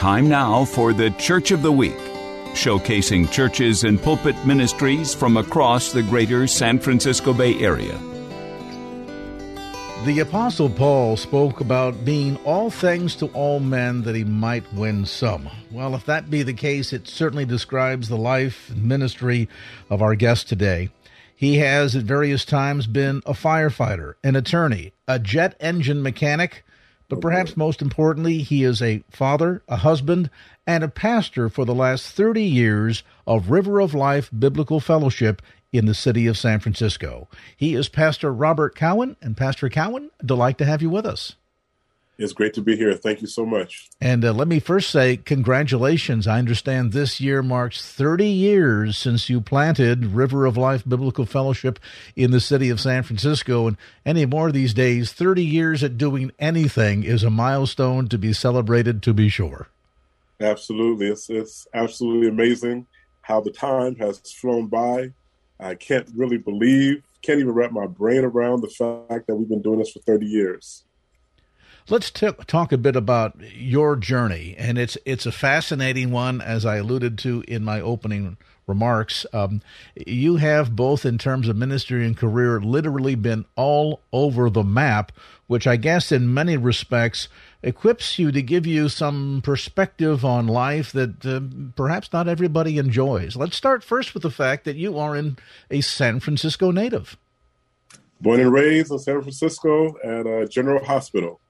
Time now for the Church of the Week, showcasing churches and pulpit ministries from across the greater San Francisco Bay Area. The Apostle Paul spoke about being all things to all men that he might win some. Well, if that be the case, it certainly describes the life and ministry of our guest today. He has at various times been a firefighter, an attorney, a jet engine mechanic, but perhaps most importantly, he is a father, a husband, and a pastor for the last 30 years of River of Life Biblical Fellowship in the city of San Francisco. He is Pastor Robert Cowan, and Pastor Cowan, delight to have you with us. It's great to be here. Thank you so much. And uh, let me first say congratulations. I understand this year marks 30 years since you planted River of Life Biblical Fellowship in the city of San Francisco. And any more these days, 30 years at doing anything is a milestone to be celebrated, to be sure. Absolutely. It's, it's absolutely amazing how the time has flown by. I can't really believe, can't even wrap my brain around the fact that we've been doing this for 30 years. Let's t- talk a bit about your journey, and it's it's a fascinating one, as I alluded to in my opening remarks. Um, you have both, in terms of ministry and career, literally been all over the map, which I guess, in many respects, equips you to give you some perspective on life that uh, perhaps not everybody enjoys. Let's start first with the fact that you are in a San Francisco native. Born and raised in San Francisco at a General Hospital.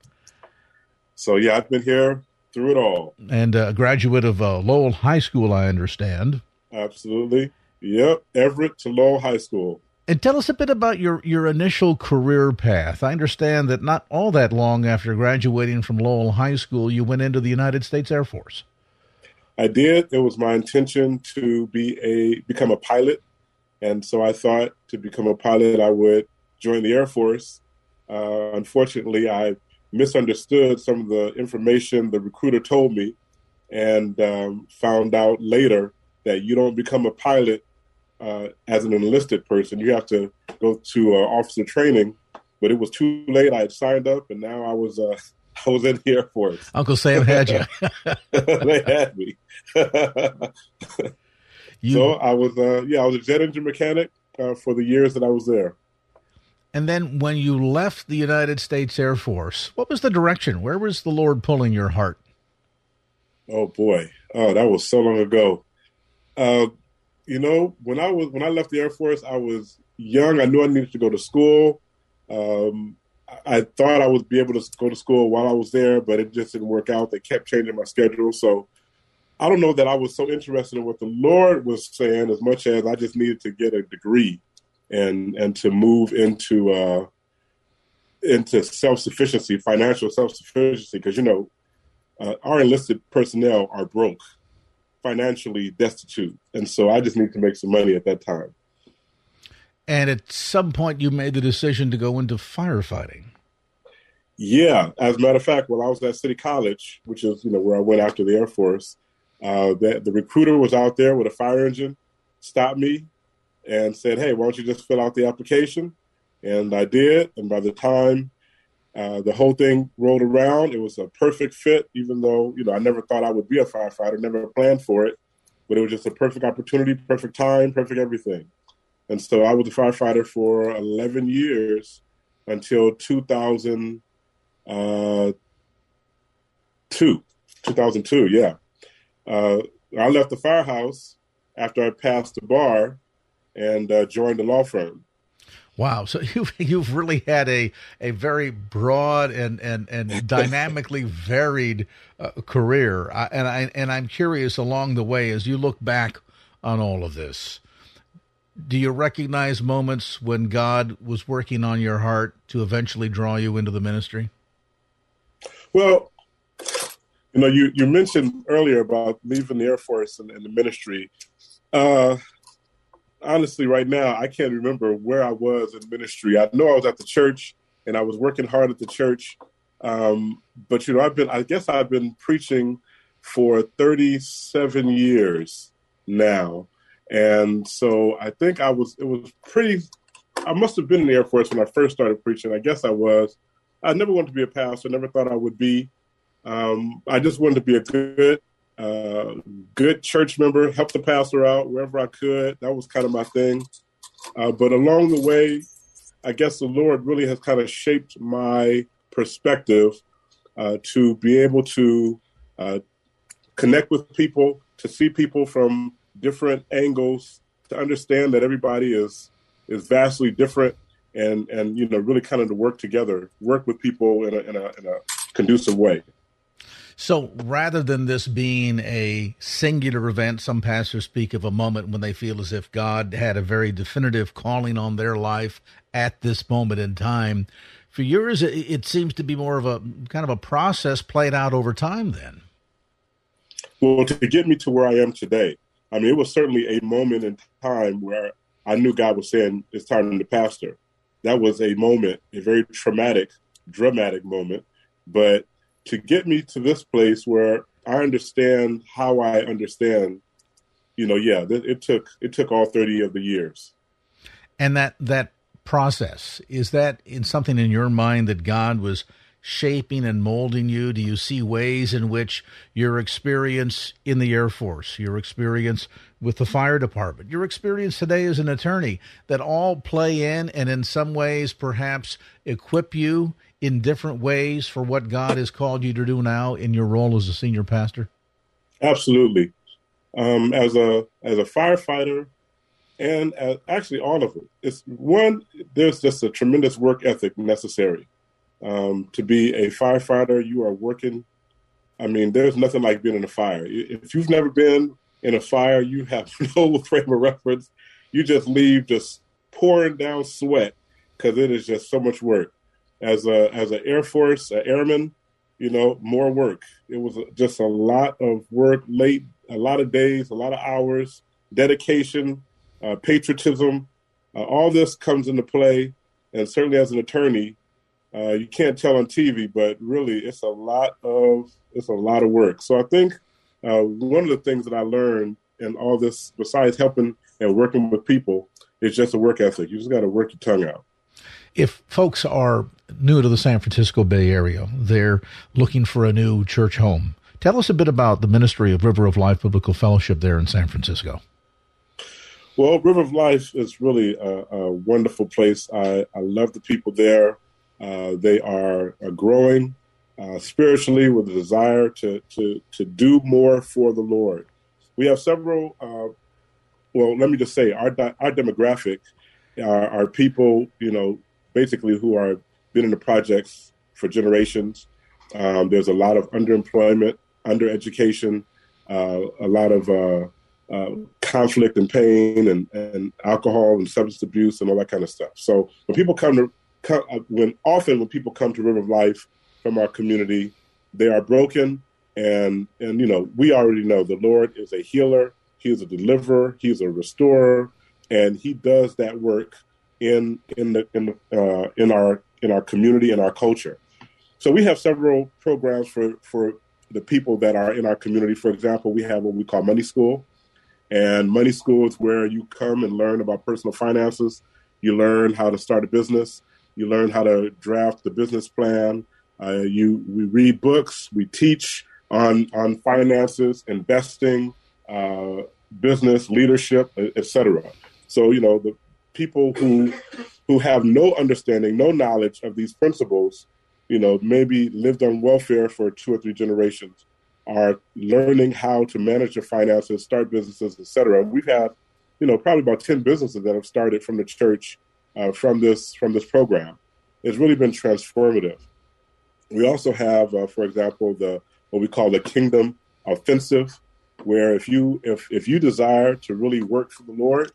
So yeah, I've been here through it all. And a graduate of uh, Lowell High School, I understand. Absolutely. Yep, Everett to Lowell High School. And tell us a bit about your, your initial career path. I understand that not all that long after graduating from Lowell High School, you went into the United States Air Force. I did. It was my intention to be a become a pilot, and so I thought to become a pilot I would join the Air Force. Uh, unfortunately, I misunderstood some of the information the recruiter told me and um, found out later that you don't become a pilot uh, as an enlisted person. You have to go to uh, officer training. But it was too late. I had signed up, and now I was uh, I was in the Air Force. Uncle Sam had you. they had me. you. So I was uh, yeah I was a jet engine mechanic uh, for the years that I was there. And then when you left the United States Air Force, what was the direction? Where was the Lord pulling your heart? Oh boy. Oh, that was so long ago. Uh, you know, when I was when I left the Air Force, I was young. I knew I needed to go to school. Um, I thought I would be able to go to school while I was there, but it just didn't work out. They kept changing my schedule. So I don't know that I was so interested in what the Lord was saying as much as I just needed to get a degree and and to move into uh, into self sufficiency, financial self sufficiency, because you know uh, our enlisted personnel are broke, financially destitute, and so I just need to make some money at that time. And at some point, you made the decision to go into firefighting. Yeah, as a matter of fact, while I was at City College, which is you know where I went after the Air Force, uh, the, the recruiter was out there with a fire engine, stopped me, and said, "Hey, why don't you just fill out the application?" And I did. And by the time uh, the whole thing rolled around, it was a perfect fit. Even though you know I never thought I would be a firefighter, never planned for it, but it was just a perfect opportunity, perfect time, perfect everything. And so I was a firefighter for 11 years until 2002. Uh, 2002, yeah. Uh, I left the firehouse after I passed the bar and uh, joined the law firm. Wow! So you've you've really had a a very broad and and and dynamically varied uh, career, I, and I and I'm curious along the way as you look back on all of this. Do you recognize moments when God was working on your heart to eventually draw you into the ministry? Well, you know, you, you mentioned earlier about leaving the Air Force and, and the ministry. Uh, honestly, right now, I can't remember where I was in ministry. I know I was at the church and I was working hard at the church. Um, but, you know, I've been, I guess I've been preaching for 37 years now. And so I think I was, it was pretty, I must have been in the Air Force when I first started preaching. I guess I was. I never wanted to be a pastor, never thought I would be. Um, I just wanted to be a good, good church member, help the pastor out wherever I could. That was kind of my thing. Uh, but along the way, I guess the Lord really has kind of shaped my perspective uh, to be able to uh, connect with people, to see people from different angles, to understand that everybody is is vastly different, and and you know really kind of to work together, work with people in a, in a, in a conducive way. So rather than this being a singular event, some pastors speak of a moment when they feel as if God had a very definitive calling on their life at this moment in time. For yours, it seems to be more of a kind of a process played out over time then. Well, to get me to where I am today, I mean, it was certainly a moment in time where I knew God was saying, it's time to pastor. That was a moment, a very traumatic, dramatic moment. But to get me to this place where I understand how I understand, you know, yeah, it took it took all thirty of the years. And that that process is that in something in your mind that God was shaping and molding you? Do you see ways in which your experience in the Air Force, your experience with the fire department, your experience today as an attorney, that all play in and in some ways perhaps equip you in different ways for what God has called you to do now in your role as a senior pastor? Absolutely. Um, as a as a firefighter, and as, actually all of it. It's one. There's just a tremendous work ethic necessary um, to be a firefighter. You are working. I mean, there's nothing like being in a fire. If you've never been in a fire, you have no frame of reference. You just leave just pouring down sweat because it is just so much work as a as an Air Force an airman, you know, more work. It was just a lot of work, late, a lot of days, a lot of hours, dedication, uh, patriotism. Uh, all this comes into play, and certainly as an attorney, uh, you can't tell on TV, but really, it's a lot of it's a lot of work. So I think uh, one of the things that I learned in all this, besides helping and working with people, is just a work ethic. You just got to work your tongue out if folks are new to the San Francisco Bay Area, they're looking for a new church home. Tell us a bit about the ministry of River of Life Biblical Fellowship there in San Francisco. Well, River of Life is really a, a wonderful place. I, I, love the people there. Uh, they are uh, growing uh, spiritually with a desire to, to, to do more for the Lord. We have several, uh, well, let me just say, our, our demographic are, are people, you know, basically who are been in the projects for generations. Um, there's a lot of underemployment, undereducation, uh, a lot of uh, uh, conflict and pain, and, and alcohol and substance abuse and all that kind of stuff. So when people come to come, uh, when often when people come to River of Life from our community, they are broken, and and you know we already know the Lord is a healer, He is a deliverer, He is a restorer, and He does that work in in the in the, uh, in our in our community and our culture. So we have several programs for for the people that are in our community. For example, we have what we call Money School, and Money School is where you come and learn about personal finances. You learn how to start a business. You learn how to draft the business plan. Uh, you we read books. We teach on on finances, investing, uh, business leadership, etc. So you know the people who who have no understanding, no knowledge of these principles, you know, maybe lived on welfare for two or three generations, are learning how to manage their finances, start businesses, etc. We've had, you know, probably about ten businesses that have started from the church uh, from this from this program. It's really been transformative. We also have, uh, for example, the what we call the Kingdom Offensive, where if you if if you desire to really work for the Lord,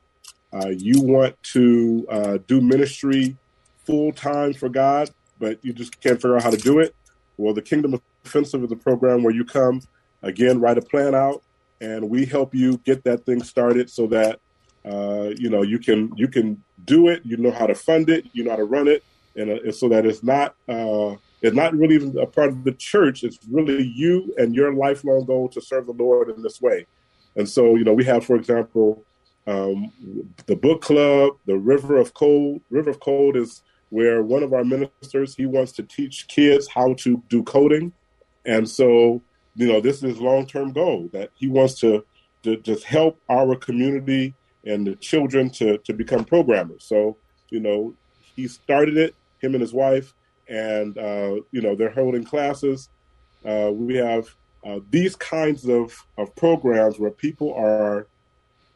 uh, you want to uh, do ministry full time for God, but you just can't figure out how to do it. Well, the Kingdom Offensive is a program where you come, again, write a plan out, and we help you get that thing started so that uh, you know you can you can do it. You know how to fund it. You know how to run it, and, uh, so that it's not uh, it's not really even a part of the church. It's really you and your lifelong goal to serve the Lord in this way. And so, you know, we have, for example, um, the book club, the River of Code. River of Code is where one of our ministers he wants to teach kids how to do coding, and so you know this is his long term goal that he wants to, to just help our community and the children to to become programmers. So you know he started it, him and his wife, and uh, you know they're holding classes. Uh, we have uh, these kinds of, of programs where people are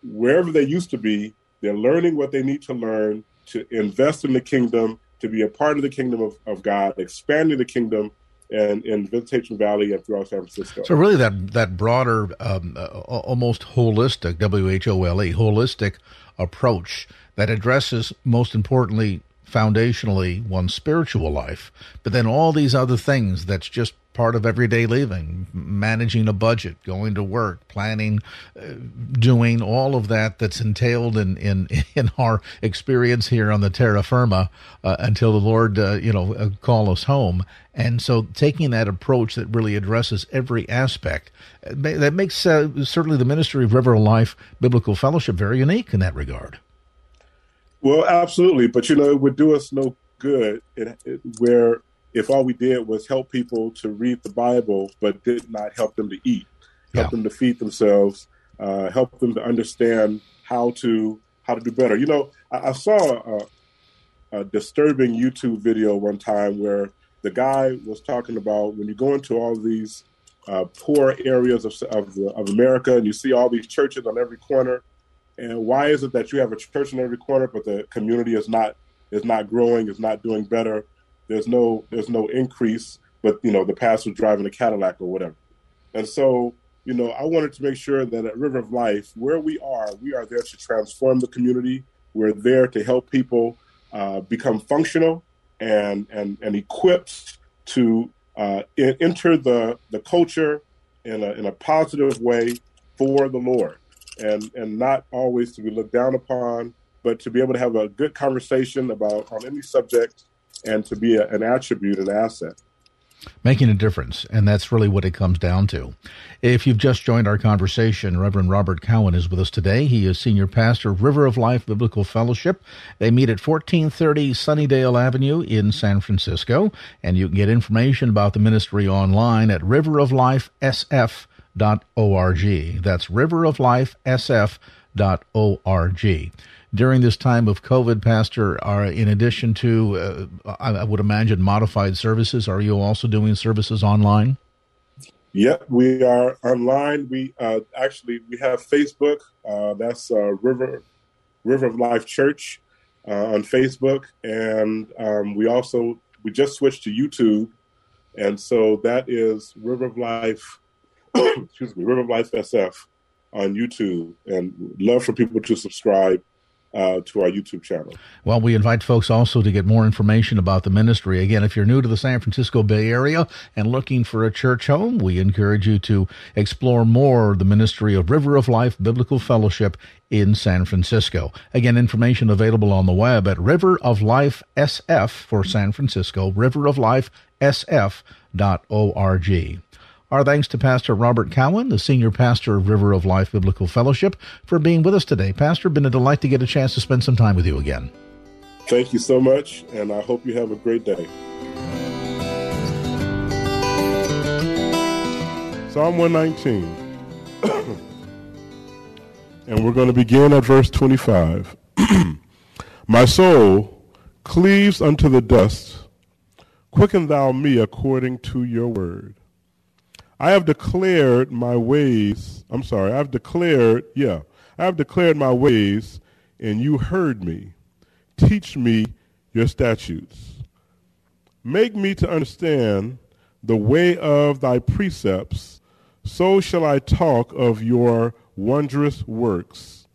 wherever they used to be, they're learning what they need to learn to invest in the kingdom, to be a part of the kingdom of, of God, expanding the kingdom and in Visitation Valley and throughout San Francisco. So really, that that broader, um, uh, almost holistic W H O L E holistic approach that addresses most importantly foundationally one's spiritual life, but then all these other things that's just part of everyday living, managing a budget, going to work, planning, uh, doing all of that that's entailed in, in, in our experience here on the terra firma uh, until the Lord, uh, you know, uh, call us home. And so taking that approach that really addresses every aspect, uh, that makes uh, certainly the ministry of River Life Biblical Fellowship very unique in that regard. Well, absolutely, but you know, it would do us no good it, it, where if all we did was help people to read the Bible, but did not help them to eat, help yeah. them to feed themselves, uh, help them to understand how to how to do better. You know, I, I saw a, a, disturbing YouTube video one time where the guy was talking about when you go into all these uh, poor areas of of, of America and you see all these churches on every corner and why is it that you have a church in every corner, but the community is not is not growing, is not doing better? There's no there's no increase, but you know the pastor's driving a Cadillac or whatever. And so, you know, I wanted to make sure that at River of Life, where we are, we are there to transform the community. We're there to help people uh, become functional and and and equipped to uh, enter the the culture in a in a positive way for the Lord and and not always to be looked down upon, but to be able to have a good conversation about on any subject and to be a, an attribute, an asset. Making a difference, and that's really what it comes down to. If you've just joined our conversation, Reverend Robert Cowan is with us today. He is senior pastor of River of Life Biblical Fellowship. They meet at 1430 Sunnydale Avenue in San Francisco, and you can get information about the ministry online at River of Life SF riveroflifesf.org. That's riveroflifesf.org. During this time of COVID, Pastor, are in addition to, uh, I would imagine, modified services, are you also doing services online? Yep, we are online. We uh, actually we have Facebook. Uh, that's uh, River River of Life Church uh, on Facebook, and um, we also we just switched to YouTube, and so that is River of Life excuse me, River of Life SF on YouTube, and love for people to subscribe uh, to our YouTube channel. Well, we invite folks also to get more information about the ministry. Again, if you're new to the San Francisco Bay Area and looking for a church home, we encourage you to explore more the ministry of River of Life Biblical Fellowship in San Francisco. Again, information available on the web at River of Life SF for San Francisco, River of Life SF.org. Our thanks to Pastor Robert Cowan, the senior pastor of River of Life Biblical Fellowship, for being with us today. Pastor, been a delight to get a chance to spend some time with you again. Thank you so much, and I hope you have a great day. Psalm 119. and we're going to begin at verse 25. My soul cleaves unto the dust. Quicken thou me according to your word. I have declared my ways. I'm sorry, I've declared, yeah, I have declared my ways, and you heard me. Teach me your statutes. Make me to understand the way of thy precepts, so shall I talk of your wondrous works.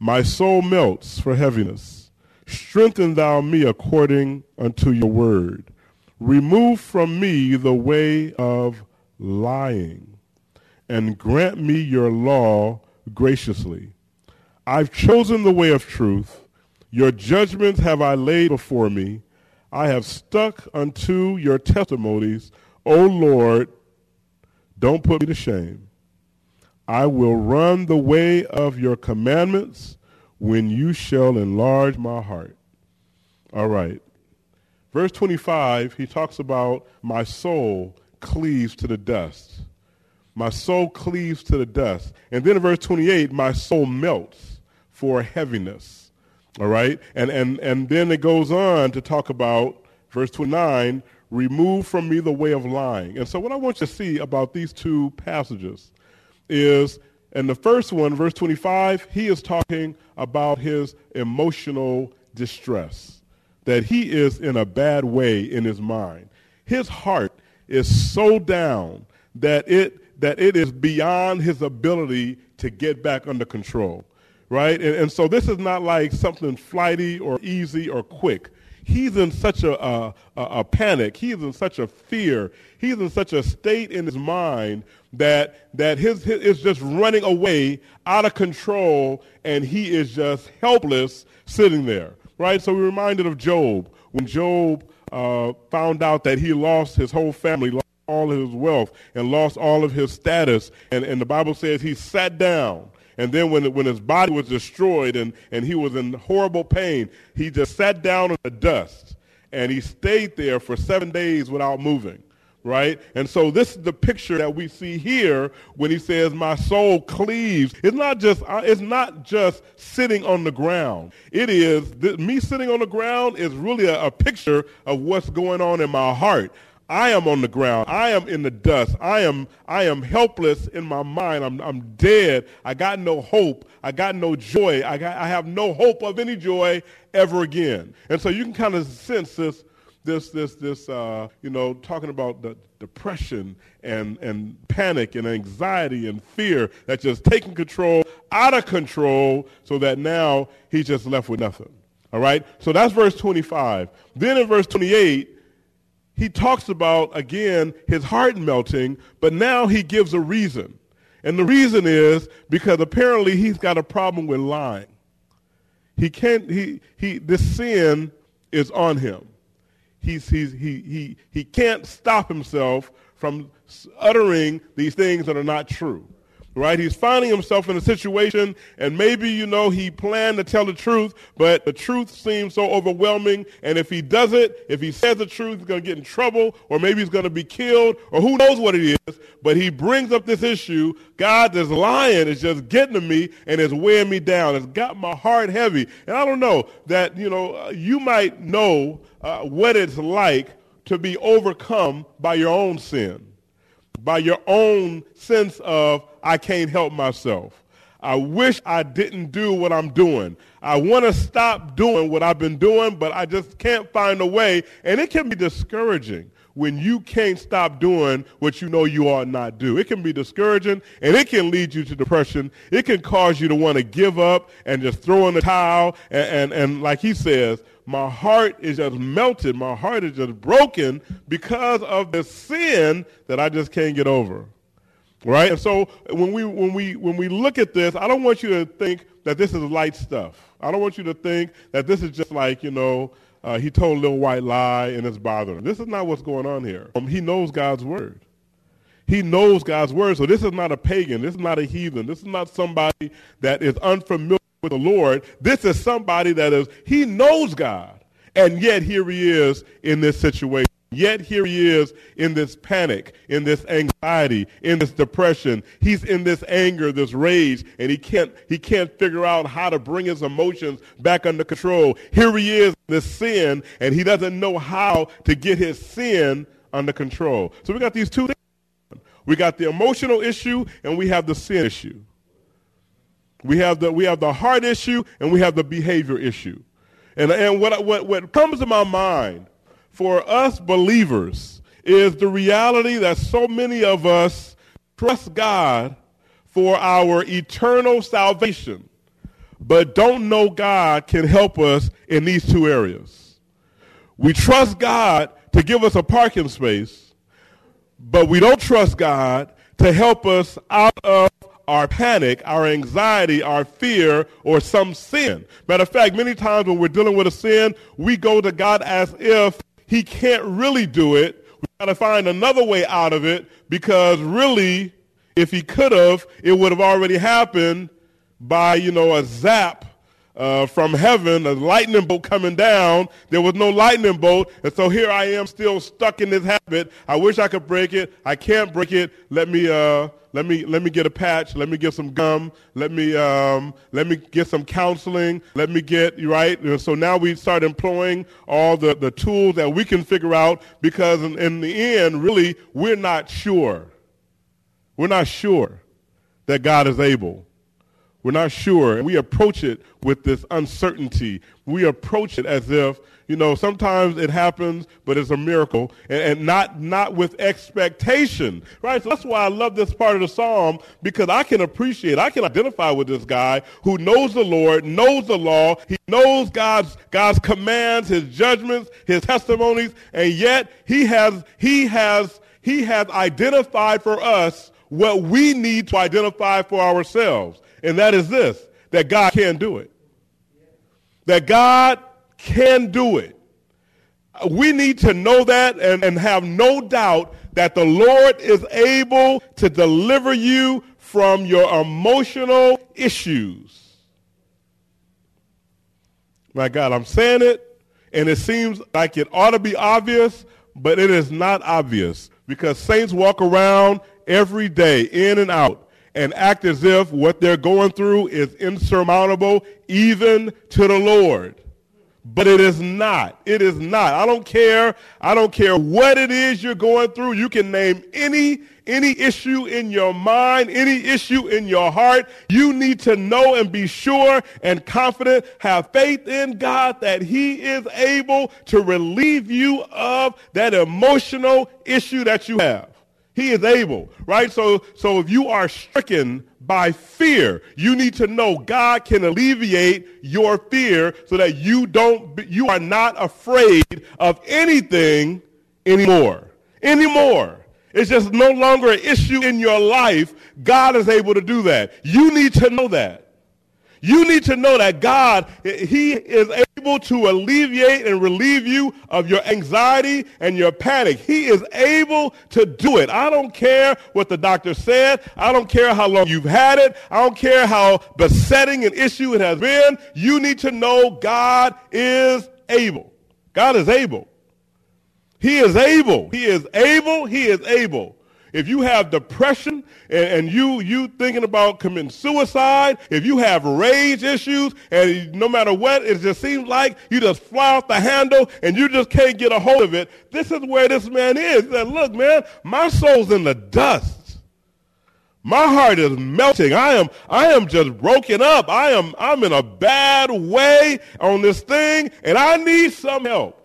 My soul melts for heaviness. Strengthen thou me according unto your word. Remove from me the way of lying, and grant me your law graciously. I've chosen the way of truth. Your judgments have I laid before me. I have stuck unto your testimonies. O Lord, don't put me to shame. I will run the way of your commandments when you shall enlarge my heart. All right. Verse 25, he talks about my soul cleaves to the dust. My soul cleaves to the dust. And then in verse 28, my soul melts for heaviness. All right? And, and, and then it goes on to talk about, verse 29, remove from me the way of lying. And so what I want you to see about these two passages is in the first one, verse 25, he is talking about his emotional distress, that he is in a bad way in his mind. His heart is so down that it, that it is beyond his ability to get back under control, right? And, and so this is not like something flighty or easy or quick. He's in such a, a, a panic. He's in such a fear. He's in such a state in his mind that, that his, his is just running away out of control and he is just helpless sitting there, right? So we're reminded of Job. When Job uh, found out that he lost his whole family, lost all his wealth, and lost all of his status, and, and the Bible says he sat down. And then when, when his body was destroyed and, and he was in horrible pain, he just sat down in the dust. And he stayed there for seven days without moving. Right? And so this is the picture that we see here when he says, my soul cleaves. It's not just, uh, it's not just sitting on the ground. It is, me sitting on the ground is really a, a picture of what's going on in my heart. I am on the ground. I am in the dust. I am, I am helpless in my mind. I'm, I'm dead. I got no hope. I got no joy. I, got, I have no hope of any joy ever again. And so you can kind of sense this, this, this, this, uh, you know, talking about the depression and, and panic and anxiety and fear that's just taking control, out of control, so that now he's just left with nothing. All right? So that's verse 25. Then in verse 28, he talks about, again, his heart melting, but now he gives a reason. And the reason is because apparently he's got a problem with lying. He can't, he, he, this sin is on him. He's, he's, he, he, he can't stop himself from uttering these things that are not true right? He's finding himself in a situation, and maybe, you know, he planned to tell the truth, but the truth seems so overwhelming, and if he does it, if he says the truth, he's going to get in trouble, or maybe he's going to be killed, or who knows what it is, but he brings up this issue, God, this lion is just getting to me, and it's weighing me down. It's got my heart heavy. And I don't know that, you know, uh, you might know uh, what it's like to be overcome by your own sin by your own sense of, I can't help myself. I wish I didn't do what I'm doing. I want to stop doing what I've been doing, but I just can't find a way. And it can be discouraging when you can't stop doing what you know you ought not do. It can be discouraging and it can lead you to depression. It can cause you to want to give up and just throw in the towel. And, and, and like he says, my heart is just melted. My heart is just broken because of the sin that I just can't get over. Right? And so when we when we when we look at this, I don't want you to think that this is light stuff. I don't want you to think that this is just like, you know, uh, he told a little white lie and it's bothering. This is not what's going on here. Um, he knows God's word. He knows God's word. So this is not a pagan. This is not a heathen. This is not somebody that is unfamiliar with the Lord. This is somebody that is, he knows God. And yet here he is in this situation. Yet here he is in this panic, in this anxiety, in this depression. He's in this anger, this rage, and he can't, he can't figure out how to bring his emotions back under control. Here he is in this sin, and he doesn't know how to get his sin under control. So we got these two things. We got the emotional issue, and we have the sin issue. We have the, we have the heart issue and we have the behavior issue. And, and what, what, what comes to my mind for us believers is the reality that so many of us trust God for our eternal salvation, but don't know God can help us in these two areas. We trust God to give us a parking space, but we don't trust God to help us out of our panic, our anxiety, our fear, or some sin. Matter of fact, many times when we're dealing with a sin, we go to God as if He can't really do it. We got to find another way out of it because really, if He could have, it would have already happened by, you know, a zap uh, from heaven, a lightning bolt coming down. There was no lightning bolt, and so here I am still stuck in this habit. I wish I could break it. I can't break it. Let me, uh, let me, let me get a patch. Let me get some gum. Let me, um, let me get some counseling. Let me get right. And so now we start employing all the, the tools that we can figure out because in, in the end, really, we're not sure. We're not sure that God is able. We're not sure. We approach it with this uncertainty. We approach it as if, you know, sometimes it happens, but it's a miracle, and, and, not, not with expectation, right? So that's why I love this part of the psalm, because I can appreciate, I can identify with this guy who knows the Lord, knows the law, he knows God's, God's commands, his judgments, his testimonies, and yet he has, he has, he has identified for us what we need to identify for ourselves and that is this that God can do it. That God can do it. We need to know that and, and have no doubt that the Lord is able to deliver you from your emotional issues. My God, I'm saying it, and it seems like it ought to be obvious, but it is not obvious because saints walk around every day, in and out, and act as if what they're going through is insurmountable even to the Lord. But it is not. It is not. I don't care. I don't care what it is you're going through. You can name any any issue in your mind, any issue in your heart. You need to know and be sure and confident, have faith in God that he is able to relieve you of that emotional issue that you have. He is able, right? So, so if you are stricken by fear, you need to know God can alleviate your fear so that you don't, you are not afraid of anything anymore. Anymore. It's just no longer an issue in your life. God is able to do that. You need to know that. You need to know that God, He is able to alleviate and relieve you of your anxiety and your panic. He is able to do it. I don't care what the doctor said. I don't care how long you've had it. I don't care how besetting an issue it has been. You need to know God is able. God is able. He is able. He is able. He is able if you have depression and, and, you you thinking about committing suicide, if you have rage issues, and no matter what, it just seems like you just fly off the handle and you just can't get a hold of it. This is where this man is. He said, look, man, my soul's in the dust. My heart is melting. I am, I am just broken up. I am, I'm in a bad way on this thing, and I need some help.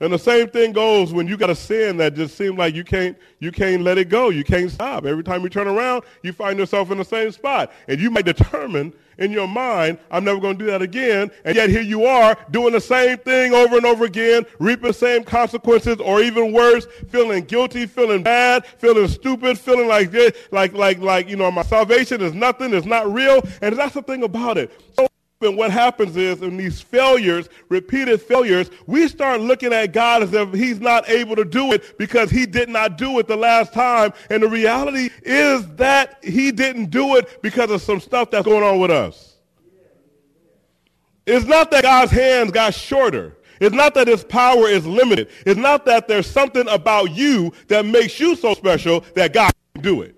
And the same thing goes when you got a sin that just seems like you can't you can't let it go. You can't stop. Every time you turn around, you find yourself in the same spot. And you might determine in your mind, I'm never going to do that again. And yet here you are doing the same thing over and over again, reaping the same consequences, or even worse, feeling guilty, feeling bad, feeling stupid, feeling like like like like you know my salvation is nothing, it's not real. And that's the thing about it. So and what happens is, in these failures, repeated failures, we start looking at God as if He's not able to do it because He did not do it the last time. And the reality is that He didn't do it because of some stuff that's going on with us. It's not that God's hands got shorter. It's not that His power is limited. It's not that there's something about you that makes you so special that God can do it.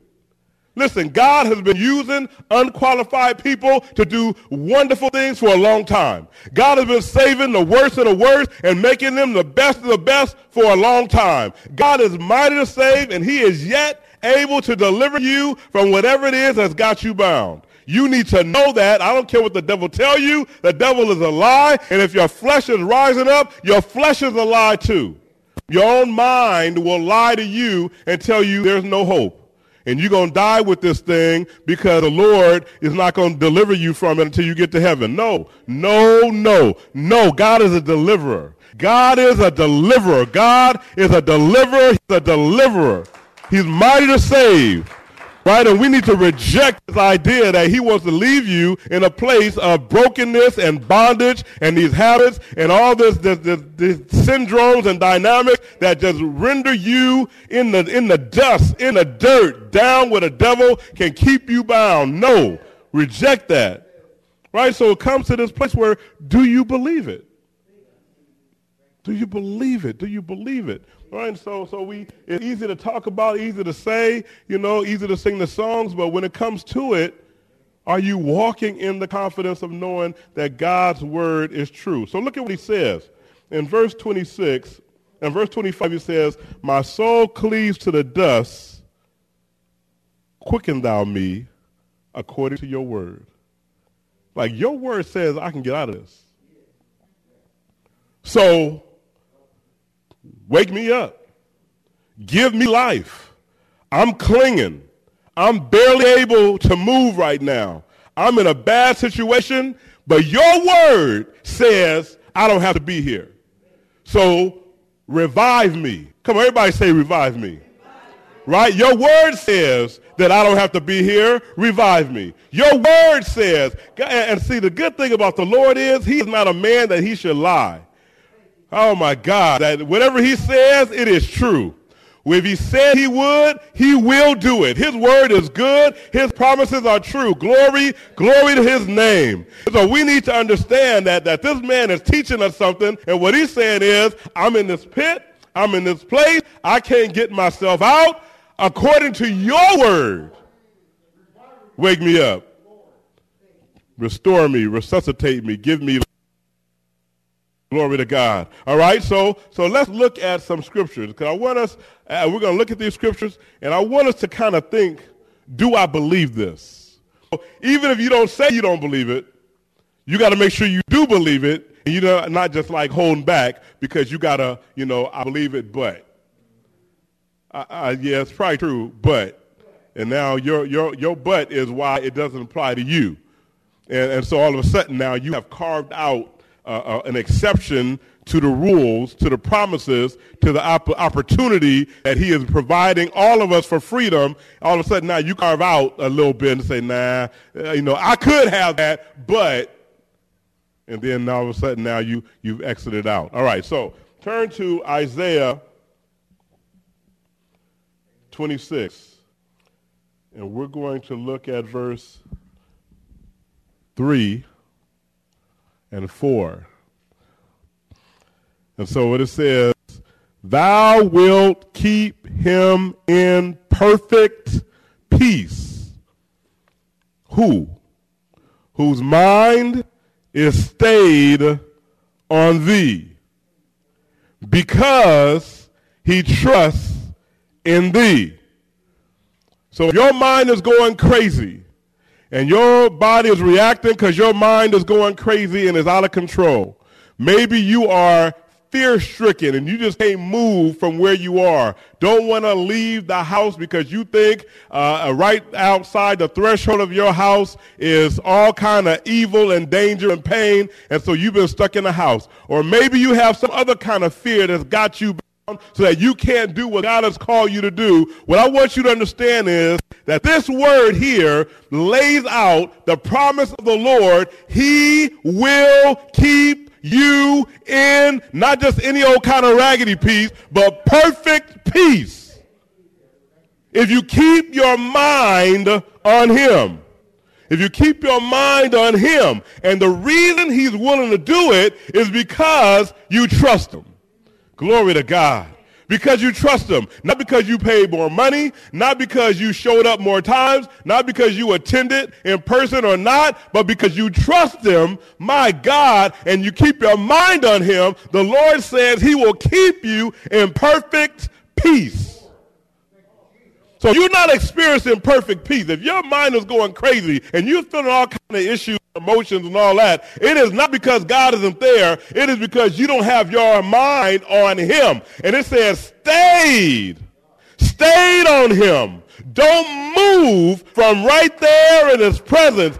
Listen, God has been using unqualified people to do wonderful things for a long time. God has been saving the worst of the worst and making them the best of the best for a long time. God is mighty to save and he is yet able to deliver you from whatever it is that's got you bound. You need to know that. I don't care what the devil tell you. The devil is a lie. And if your flesh is rising up, your flesh is a lie too. Your own mind will lie to you and tell you there's no hope and you're going to die with this thing because the Lord is not going to deliver you from it until you get to heaven. No, no, no, no. God is a deliverer. God is a deliverer. God is a deliverer. He's a deliverer. He's mighty to save. Right? And we need to reject this idea that he wants to leave you in a place of brokenness and bondage and these habits and all this, this, this, this syndromes and dynamics that just render you in the, in the dust, in the dirt, down where the devil can keep you bound. No, reject that. Right? So it comes to this place where do you believe it? Do you believe it? Do you believe it? Right? So, so we, it's easy to talk about, easy to say, you know, easy to sing the songs, but when it comes to it, are you walking in the confidence of knowing that God's word is true? So look at what he says. In verse 26, in verse 25, he says, My soul cleaves to the dust, quicken thou me according to your word. Like your word says I can get out of this. So Wake me up. Give me life. I'm clinging. I'm barely able to move right now. I'm in a bad situation, but your word says I don't have to be here. So revive me. Come on, everybody say revive me. Right? Your word says that I don't have to be here. Revive me. Your word says, and see, the good thing about the Lord is he is not a man that he should lie. Oh my God, that whatever he says, it is true. If he said he would, he will do it. His word is good. His promises are true. Glory, glory to his name. So we need to understand that, that this man is teaching us something. And what he's saying is, I'm in this pit. I'm in this place. I can't get myself out. According to your word, wake me up. Restore me, resuscitate me, give me Glory to God. All right, so so let's look at some scriptures because I want us. Uh, we're going to look at these scriptures, and I want us to kind of think: Do I believe this? Even if you don't say you don't believe it, you got to make sure you do believe it, and you're not just like holding back because you got to, you know, I believe it, but. Uh, uh, yeah, it's probably true, but. And now your your your but is why it doesn't apply to you, and and so all of a sudden now you have carved out uh, an exception to the rules, to the promises, to the op- opportunity that he is providing all of us for freedom. All of a sudden now you carve out a little bit and say, nah, uh, you know, I could have that, but, and then all of a sudden now you, you've exited out. All right, so turn to Isaiah 26. And we're going to look at verse 3 and 4. And so what it says, Thou wilt keep him in perfect peace. Who? Whose mind is stayed on thee, because he trusts in thee. So if your mind is going crazy, and your body is reacting because your mind is going crazy and is out of control. Maybe you are fear stricken and you just can't move from where you are. Don't want to leave the house because you think uh, right outside the threshold of your house is all kind of evil and danger and pain. And so you've been stuck in the house. Or maybe you have some other kind of fear that's got you so that you can't do what God has called you to do. What I want you to understand is that this word here lays out the promise of the Lord. He will keep you in not just any old kind of raggedy peace, but perfect peace. If you keep your mind on Him. If you keep your mind on Him. And the reason He's willing to do it is because you trust Him. Glory to God. Because you trust him. Not because you paid more money, not because you showed up more times, not because you attended in person or not, but because you trust him, my God, and you keep your mind on him, the Lord says he will keep you in perfect peace. So you're not experiencing perfect peace. If your mind is going crazy and you're feeling all kind of issues, emotions, and all that, it is not because God isn't there. It is because you don't have your mind on Him. And it says, stayed. Stayed on Him. Don't move from right there in His presence.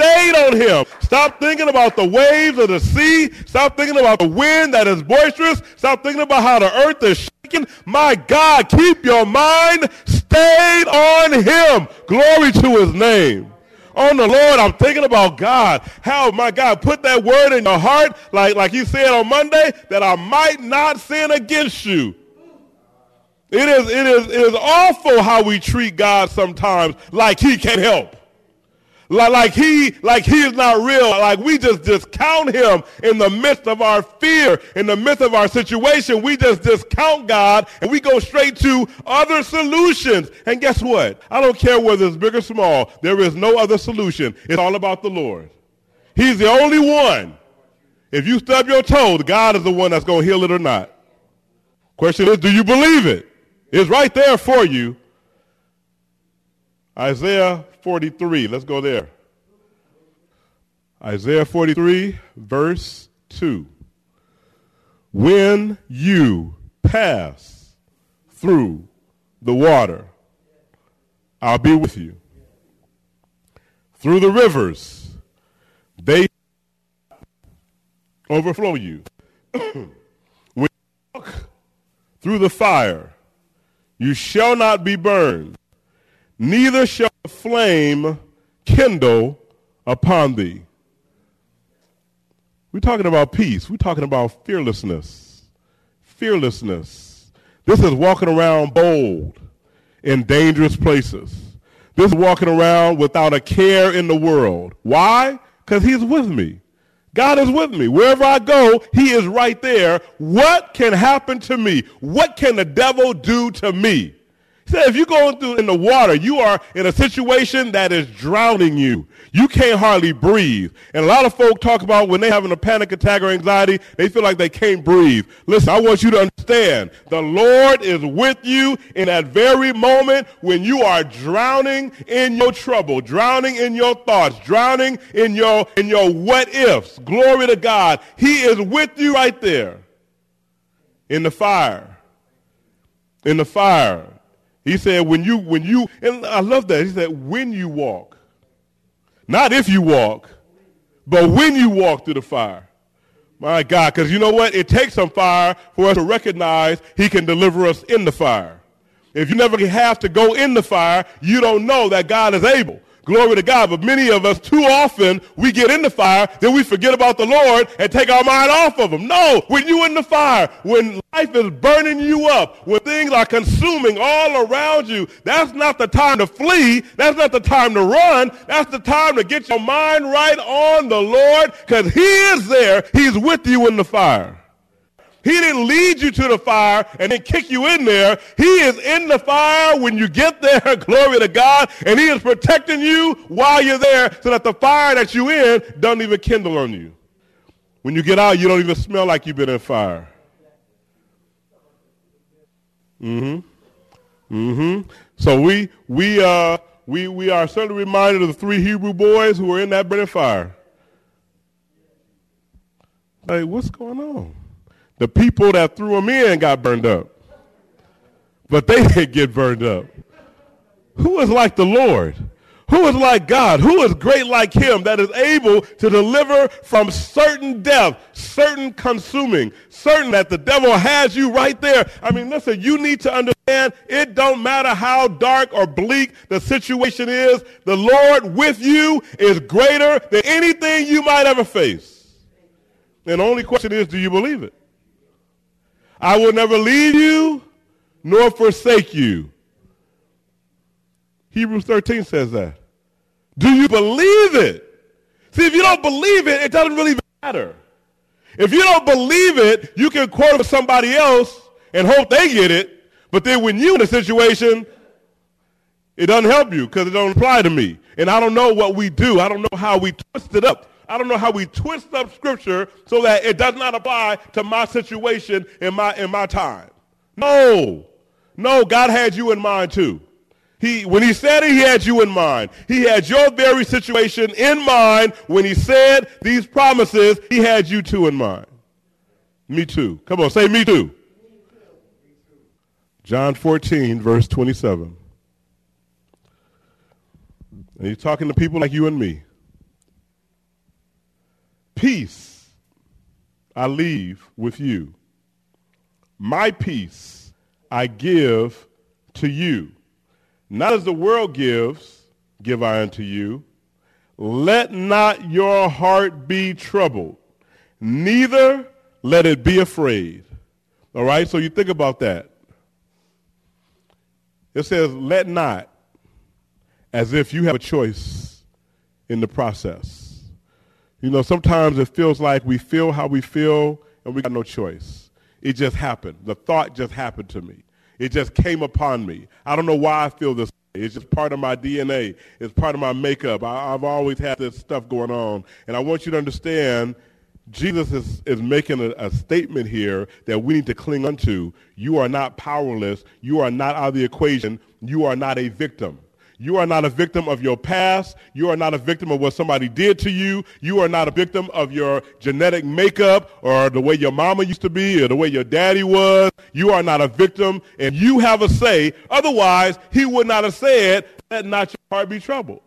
Stayed on him. Stop thinking about the waves of the sea. Stop thinking about the wind that is boisterous. Stop thinking about how the earth is shaking. My God, keep your mind stayed on him. Glory to his name on the Lord. I'm thinking about God. How, my God, put that word in your heart, like, like he said on Monday, that I might not sin against you. It is, it is, it is awful how we treat God sometimes like he can help. Like, like he, like he is not real. Like we just discount him in the midst of our fear, in the midst of our situation. We just discount God and we go straight to other solutions. And guess what? I don't care whether it's big or small. There is no other solution. It's all about the Lord. He's the only one. If you stub your toe, God is the one that's going to heal it or not. Question is, do you believe it? It's right there for you. Isaiah 43. Let's go there. Isaiah 43, verse 2. When you pass through the water, I'll be with you. Through the rivers, they overflow you. when you walk through the fire, you shall not be burned, neither shall flame kindle upon thee. We're talking about peace. We're talking about fearlessness. Fearlessness. This is walking around bold in dangerous places. This is walking around without a care in the world. Why? Because he's with me. God is with me. Wherever I go, He is right there. What can happen to me? What can the devil do to me? Said, if you're going through in the water, you are in a situation that is drowning you. You can't hardly breathe. And a lot of folk talk about when they're having a panic attack or anxiety, they feel like they can't breathe. Listen, I want you to understand the Lord is with you in that very moment when you are drowning in your trouble, drowning in your thoughts, drowning in your, in your what ifs. Glory to God. He is with you right there in the fire. In the fire. He said, when you, when you, and I love that. He said, when you walk. Not if you walk, but when you walk through the fire. My God, because you know what? It takes some fire for us to recognize He can deliver us in the fire. If you never have to go in the fire, you don't know that God is able. Glory to God. But many of us, too often, we get in the fire, then we forget about the Lord and take our mind off of Him. No, when you're in the fire, when life is burning you up, when things are consuming all around you, that's not the time to flee. That's not the time to run. That's the time to get your mind right on the Lord because He is there. He's with you in the fire. He didn't lead you to the fire and then kick you in there. He is in the fire when you get there, glory to God, and he is protecting you while you're there so that the fire that you're in doesn't even kindle on you. When you get out, you don't even smell like you've been in fire. Mm-hmm. Mm-hmm. So we we uh we we are certainly reminded of the three Hebrew boys who were in that burning fire. Like, what's going on? The people that threw them in got burned up. But they didn't get burned up. Who is like the Lord? Who is like God? Who is great like him that is able to deliver from certain death, certain consuming, certain that the devil has you right there? I mean, listen, you need to understand it don't matter how dark or bleak the situation is, the Lord with you is greater than anything you might ever face. And the only question is, do you believe it? I will never leave you nor forsake you. Hebrews 13 says that. Do you believe it? See, if you don't believe it, it doesn't really matter. If you don't believe it, you can quote it with somebody else and hope they get it. But then when you're in a situation, it doesn't help you because it don't apply to me. And I don't know what we do. I don't know how we twist it up. I don't know how we twist up scripture so that it does not apply to my situation in my in my time. No. No, God had you in mind too. He, when he said it, he had you in mind. He had your very situation in mind. When he said these promises, he had you too in mind. Me too. Come on, say me too. John 14, verse 27. And he's talking to people like you and me. Peace I leave with you. My peace I give to you. Not as the world gives, give I unto you. Let not your heart be troubled, neither let it be afraid. All right, so you think about that. It says, let not, as if you have a choice in the process. You know, sometimes it feels like we feel how we feel and we got no choice. It just happened. The thought just happened to me. It just came upon me. I don't know why I feel this way. It's just part of my DNA. It's part of my makeup. I, have always had this stuff going on. And I want you to understand Jesus is, is making a, a, statement here that we need to cling unto. You are not powerless. You are not out of the equation. You are not a victim. You are not a victim of your past. You are not a victim of what somebody did to you. You are not a victim of your genetic makeup or the way your mama used to be or the way your daddy was. You are not a victim and you have a say. Otherwise, he would not have said, let not your heart be troubled.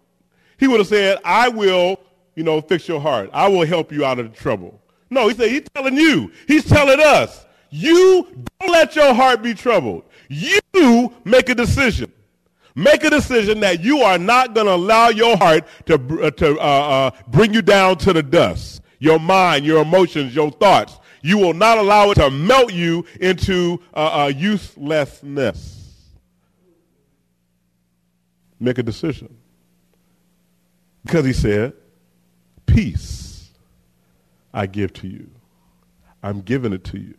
He would have said, I will, you know, fix your heart. I will help you out of the trouble. No, he said, he's telling you. He's telling us, you don't let your heart be troubled. You make a decision. Make a decision that you are not going to allow your heart to, uh, to uh, uh, bring you down to the dust. Your mind, your emotions, your thoughts. You will not allow it to melt you into uh, uh, uselessness. Make a decision. Because he said, Peace I give to you. I'm giving it to you.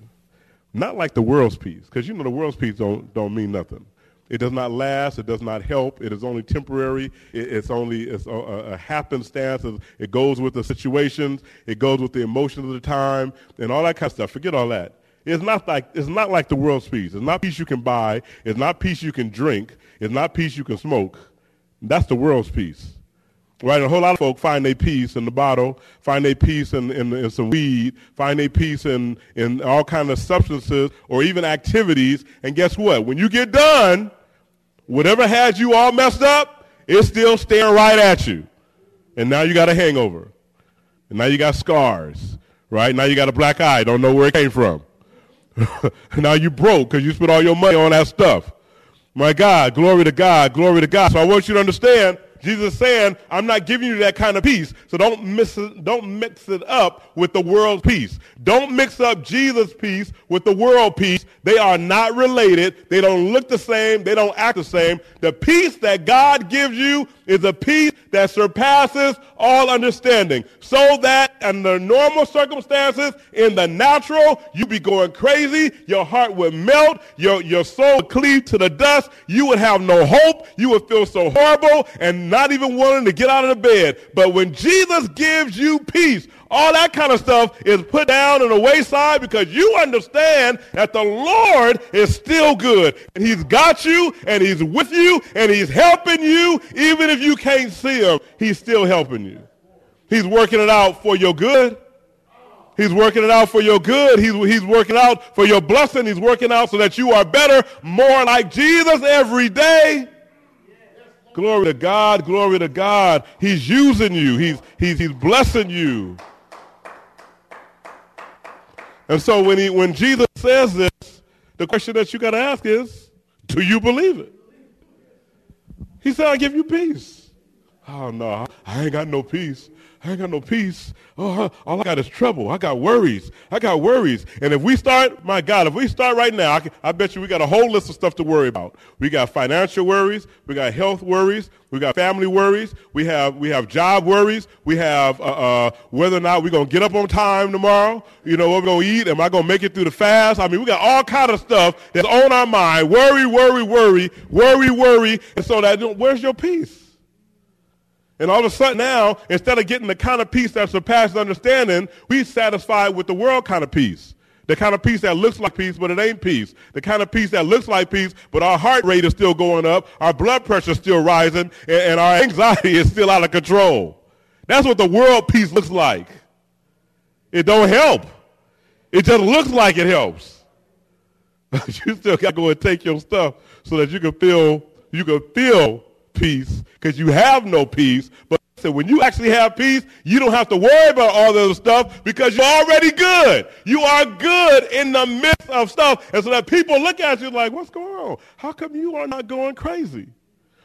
Not like the world's peace, because you know the world's peace don't, don't mean nothing. It does not last. It does not help. It is only temporary. It, it's only it's a, a, happenstance. It goes with the situations. It goes with the emotions of the time and all that kind of stuff. Forget all that. It's not like it's not like the world's peace. It's not peace you can buy. It's not peace you can drink. It's not peace you can smoke. That's the world's peace. Right? A whole lot of folk find their peace in the bottle, find their peace in, in, in some weed, find their peace in, in all kinds of substances or even activities. And guess what? When you get done, whatever had you all messed up, it's still staring right at you. And now you got a hangover. And now you got scars. Right? Now you got a black eye, don't know where it came from. now you broke because you spent all your money on that stuff. My God, glory to God, glory to God. So I want you to understand Jesus saying, I'm not giving you that kind of peace. So don't mix it, don't mix it up with the world peace. Don't mix up Jesus' peace with the world peace. They are not related. They don't look the same. They don't act the same. The peace that God gives you is a peace that surpasses all understanding. So that under normal circumstances, in the natural, you'd be going crazy. Your heart would melt. Your, your soul would cleave to the dust. You would have no hope. You would feel so horrible and not even wanting to get out of the bed. But when Jesus gives you peace, all that kind of stuff is put down on the wayside because you understand that the Lord is still good. And He's got you and He's with you and He's helping you. Even if you can't see Him, He's still helping you. He's working it out for your good. He's working it out for your good. He's, he's working out for your blessing. He's working out so that you are better, more like Jesus every day. Glory to God, glory to God. He's using you. He's, he's, he's blessing you. And so when, he, when Jesus says this, the question that you got to ask is, do you believe it? He said, I give you peace. Oh, no, I ain't got no peace. I ain't got no peace. Oh, all I got is trouble. I got worries. I got worries. And if we start, my God, if we start right now, I, can, I, bet you we got a whole list of stuff to worry about. We got financial worries. We got health worries. We got family worries. We have we have job worries. We have uh, uh, whether or not we're gonna get up on time tomorrow. You know what we're gonna eat. Am I gonna make it through the fast? I mean, we got all kind of stuff that's on our mind. Worry, worry, worry, worry, worry. And so that where's your peace? And all of a sudden now, instead of getting the kind of peace that surpasses understanding, we satisfied with the world kind of peace. The kind of peace that looks like peace, but it ain't peace. The kind of peace that looks like peace, but our heart rate is still going up, our blood pressure is still rising, and, and our anxiety is still out of control. That's what the world peace looks like. It don't help. It just looks like it helps. But you still got to go and take your stuff so that you can feel you can feel peace because you have no peace, but listen, when you actually have peace, you don't have to worry about all the other stuff because you're already good. You are good in the midst of stuff. And so that people look at you like, what's going on? How come you are not going crazy?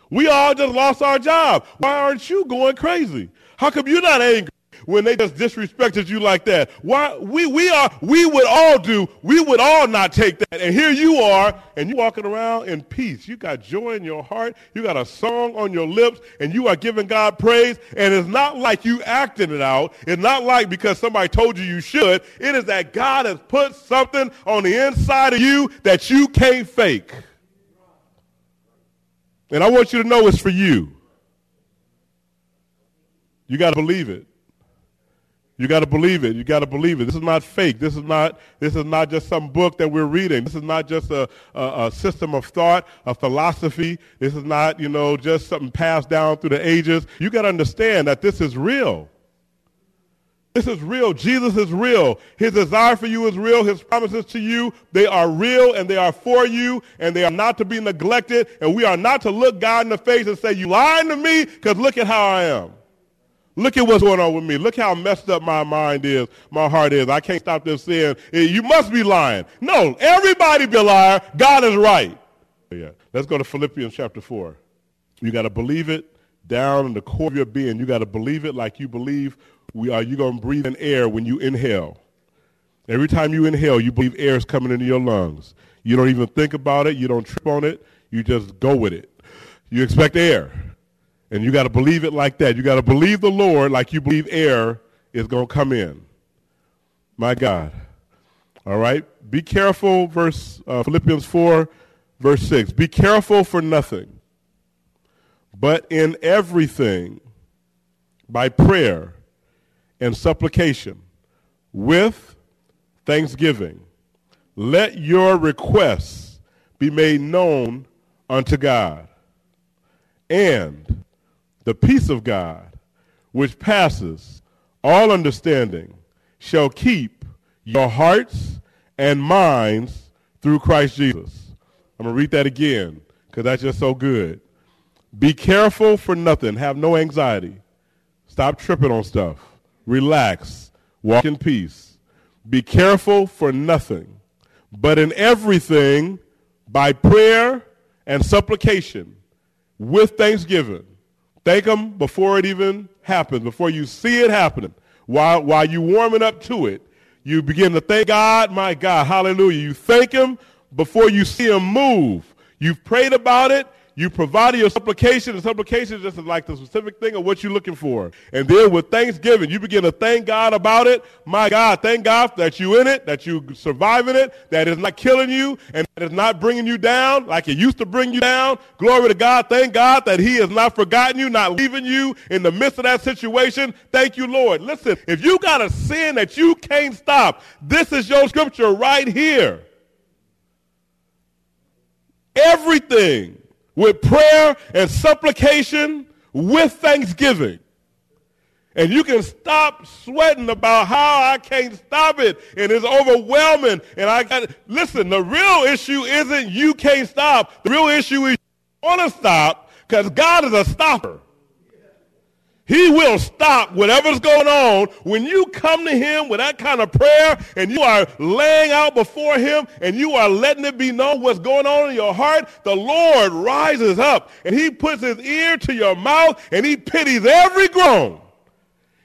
We all just lost our job. Why aren't you going crazy? How come you're not angry? When they just disrespected you like that. Why we we are we would all do, we would all not take that. And here you are, and you walking around in peace. You got joy in your heart, you got a song on your lips, and you are giving God praise. And it's not like you acting it out. It's not like because somebody told you you should. It is that God has put something on the inside of you that you can't fake. And I want you to know it's for you. You got to believe it. You got to believe it. You got to believe it. This is not fake. This is not. This is not just some book that we're reading. This is not just a, a, a, system of thought, a philosophy. This is not, you know, just something passed down through the ages. You got to understand that this is real. This is real. Jesus is real. His desire for you is real. His promises to you, they are real and they are for you and they are not to be neglected. And we are not to look God in the face and say, you lying to me because look at how I am. Look at what's going on with me. Look how messed up my mind is, my heart is. I can't stop this saying, you must be lying. No, everybody be a liar. God is right. Yeah. Let's go to Philippians chapter 4. You got to believe it down in the core of your being. You got to believe it like you believe we are. You're going to breathe in air when you inhale. Every time you inhale, you believe air is coming into your lungs. You don't even think about it. You don't trip on it. You just go with it. You expect air. And you got to believe it like that. You got to believe the Lord like you believe air is going to come in. My God. All right. Be careful, verse uh, Philippians 4, verse 6. Be careful for nothing, but in everything, by prayer and supplication, with thanksgiving, let your requests be made known unto God. And the peace of God, which passes all understanding, shall keep your hearts and minds through Christ Jesus. I'm going to read that again because that's just so good. Be careful for nothing. Have no anxiety. Stop tripping on stuff. Relax. Walk in peace. Be careful for nothing, but in everything, by prayer and supplication, with thanksgiving, Thank Him before it even happens, before you see it happening. While, while you warming up to it, you begin to thank God, my God, hallelujah. You thank Him before you see Him move. You've prayed about it. You provided your supplication, and supplication is just like the specific thing of what you're looking for. And then with thanksgiving, you begin to thank God about it. My God, thank God that you're in it, that you're surviving it, that it's not killing you, and that it's not bringing you down like it used to bring you down. Glory to God. Thank God that He has not forgotten you, not leaving you in the midst of that situation. Thank you, Lord. Listen, if you got a sin that you can't stop, this is your scripture right here. Everything with prayer and supplication with thanksgiving. And you can stop sweating about how I can't stop it and it's overwhelming. And I got listen, the real issue isn't you can't stop. The real issue is you want to stop because God is a stopper. He will stop whatever's going on when you come to him with that kind of prayer and you are laying out before him and you are letting it be known what's going on in your heart. The Lord rises up and he puts his ear to your mouth and he pities every groan.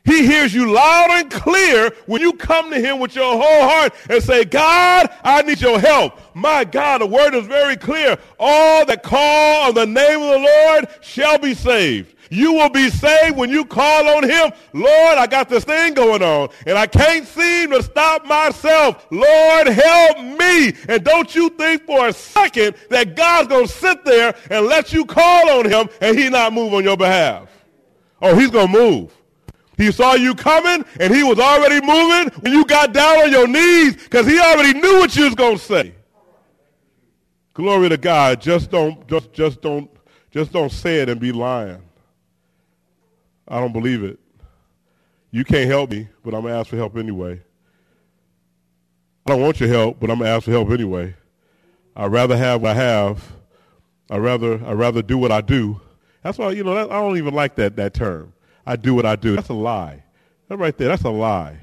He hears you loud and clear when you come to him with your whole heart and say, God, I need your help. My God, the word is very clear. All that call on the name of the Lord shall be saved. You will be saved when you call on him. Lord, I got this thing going on and I can't seem to stop myself. Lord, help me. And don't you think for a second that God's going to sit there and let you call on him and he not move on your behalf. Oh, he's going to move. He saw you coming and he was already moving when you got down on your knees because he already knew what you was going to say. Glory to God. Just don't, just, just don't, just don't say it and be lying. I don't believe it. You can't help me, but I'm going to ask for help anyway. I don't want your help, but I'm going to ask for help anyway. I'd rather have what I have. I'd rather, I'd rather do what I do. That's why, you know, that, I don't even like that, that term. I do what I do. That's a lie. That right there, that's a lie.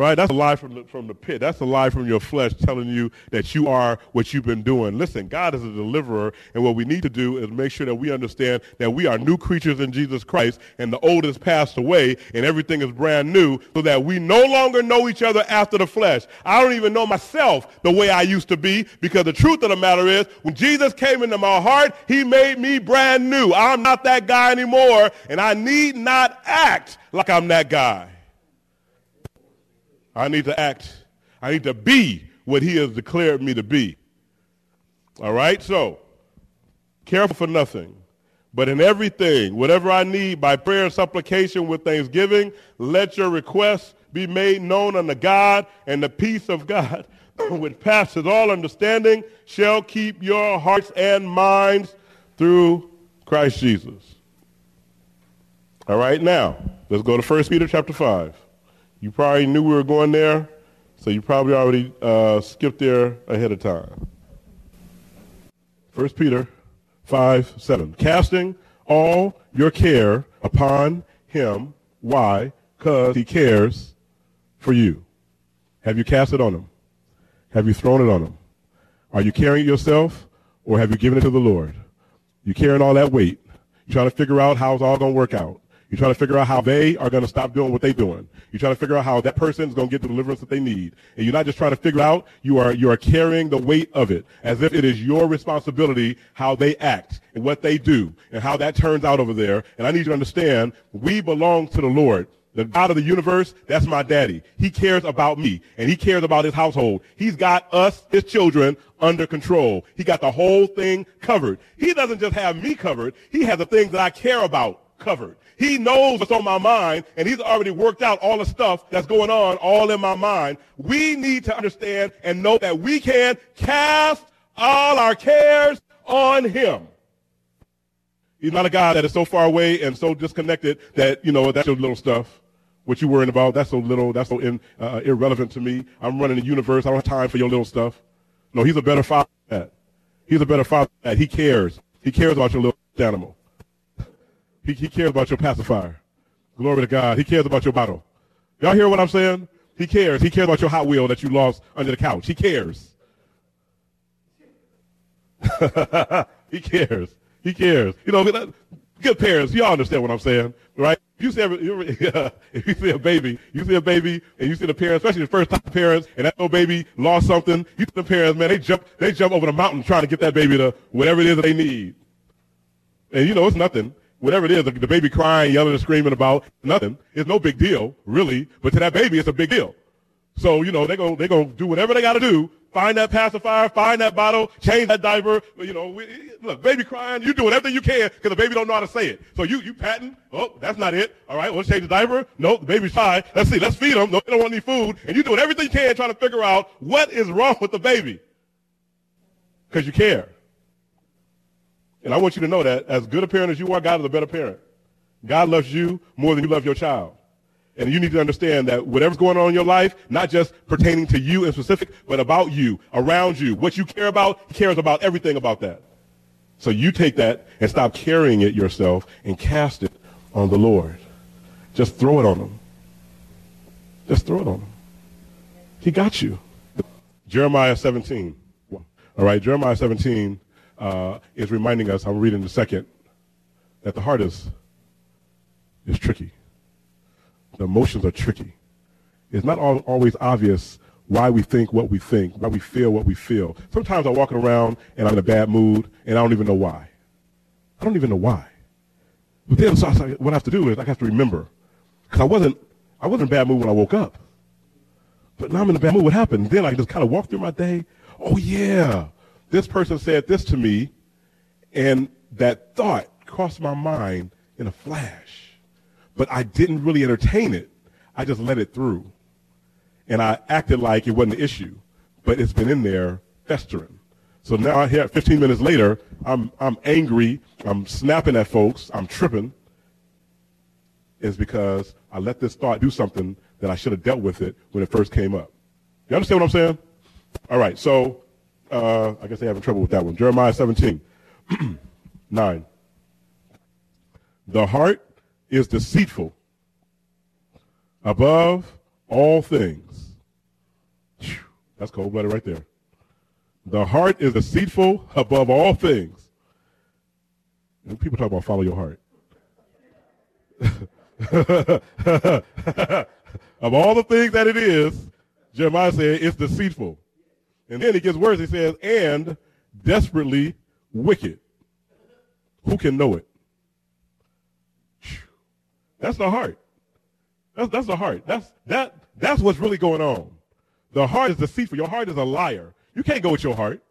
Right? That's a lie from the, from the pit. That's a lie from your flesh telling you that you are what you've been doing. Listen, God is a deliverer, and what we need to do is make sure that we understand that we are new creatures in Jesus Christ, and the old has passed away, and everything is brand new, so that we no longer know each other after the flesh. I don't even know myself the way I used to be, because the truth of the matter is, when Jesus came into my heart, he made me brand new. I'm not that guy anymore, and I need not act like I'm that guy. I need to act. I need to be what he has declared me to be. All right? So, careful for nothing. But in everything, whatever I need by prayer and supplication with thanksgiving, let your requests be made known unto God, and the peace of God, which passes all understanding, shall keep your hearts and minds through Christ Jesus. All right, now, let's go to 1 Peter chapter 5. You probably knew we were going there, so you probably already uh, skipped there ahead of time. 1 Peter 5 7. Casting all your care upon him. Why? Because he cares for you. Have you cast it on him? Have you thrown it on him? Are you carrying it yourself or have you given it to the Lord? You're carrying all that weight. You're trying to figure out how it's all going to work out. You're trying to figure out how they are going to stop doing what they're doing. You're trying to figure out how that person is going to get the deliverance that they need. And you're not just trying to figure out, you are, you are carrying the weight of it as if it is your responsibility how they act and what they do and how that turns out over there. And I need you to understand, we belong to the Lord. The God of the universe, that's my daddy. He cares about me and he cares about his household. He's got us, his children, under control. He got the whole thing covered. He doesn't just have me covered. He has the things that I care about covered. He knows what's on my mind, and he's already worked out all the stuff that's going on all in my mind. We need to understand and know that we can cast all our cares on him. He's not a God that is so far away and so disconnected that, you know, that's your little stuff. What you worrying about, that's so little, that's so in, uh, irrelevant to me. I'm running the universe. I don't have time for your little stuff. No, he's a better father than that. He's a better father than that. He cares. He cares about your little animal. He, he cares about your pacifier. Glory to God. He cares about your bottle. Y'all hear what I'm saying? He cares. He cares about your Hot Wheel that you lost under the couch. He cares. he cares. He cares. You know, good parents, y'all understand what I'm saying, right? If you see, a, if you see a baby, you see a baby, and you see the parents, especially the first time parents, and that little baby lost something, you see the parents, man, they jump, they jump over the mountain trying to get that baby to whatever it is that they need. And you know, it's nothing whatever it is, the, baby crying, yelling and screaming about nothing. It's no big deal, really. But to that baby, it's a big deal. So, you know, they're going, going to do whatever they got to do. Find that pacifier, find that bottle, change that diaper. You know, we, look, baby crying, you do whatever you can because the baby don't know how to say it. So you, you patting, oh, that's not it. All right, let's change the diaper. Nope, the baby's fine. Let's see, let's feed them. No, they don't want any food. And you doing everything you can trying to figure out what is wrong with the baby because you care. And I want you to know that as good a parent as you are, God is a better parent. God loves you more than you love your child. And you need to understand that whatever's going on in your life, not just pertaining to you in specific, but about you, around you, what you care about, he cares about everything about that. So you take that and stop carrying it yourself and cast it on the Lord. Just throw it on him. Just throw it on him. He got you. Jeremiah 17. All right, Jeremiah 17 uh, is reminding us, I'm reading the second, that the heart is, is tricky. The emotions are tricky. It's not all, always obvious why we think what we think, why we feel what we feel. Sometimes I'm walking around and I'm in a bad mood and I don't even know why. I don't even know why. But then so what I have to do is I have to remember. Because I wasn't, I wasn't in a bad mood when I woke up. But now I'm in a bad mood. What happened? Then I just kind of walk through my day. Oh, yeah this person said this to me, and that thought crossed my mind in a flash. But I didn't really entertain it. I just let it through. And I acted like it wasn't an issue, but it's been in there festering. So now I here, 15 minutes later, I'm, I'm angry. I'm snapping at folks. I'm tripping. Is because I let this thought do something that I should have dealt with it when it first came up. You understand what I'm saying? All right. So uh, I guess they having trouble with that one. Jeremiah 17, 9. The heart is deceitful above all things. That's cold blooded right there. The heart is deceitful above all things. People talk about follow your heart. of all the things that it is, Jeremiah said it's deceitful. And then it gets worse. He says, and desperately wicked. Who can know it? That's the heart. That's, that's the heart. That's, that, that's what's really going on. The heart is deceitful. Your heart is a liar. You can't go with your heart.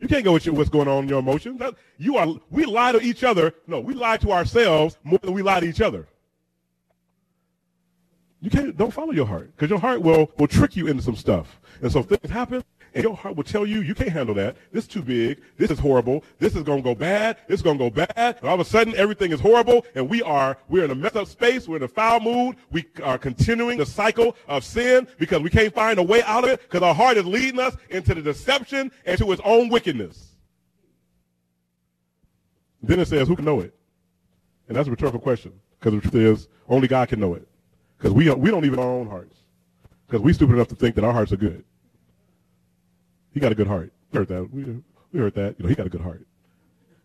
You can't go with your, what's going on in your emotions. That, you are, we lie to each other. No, we lie to ourselves more than we lie to each other. You can't, don't follow your heart because your heart will, will trick you into some stuff. And so things happen and your heart will tell you, you can't handle that. This is too big. This is horrible. This is going to go bad. Is going to go bad. And all of a sudden, everything is horrible. And we are, we're in a messed up space. We're in a foul mood. We are continuing the cycle of sin because we can't find a way out of it because our heart is leading us into the deception and to its own wickedness. Then it says, who can know it? And that's a rhetorical question because the truth is, only God can know it. Because we, we don't even know our own hearts. Because we're stupid enough to think that our hearts are good. He got a good heart. We heard that. We, we heard that. You know, he got a good heart.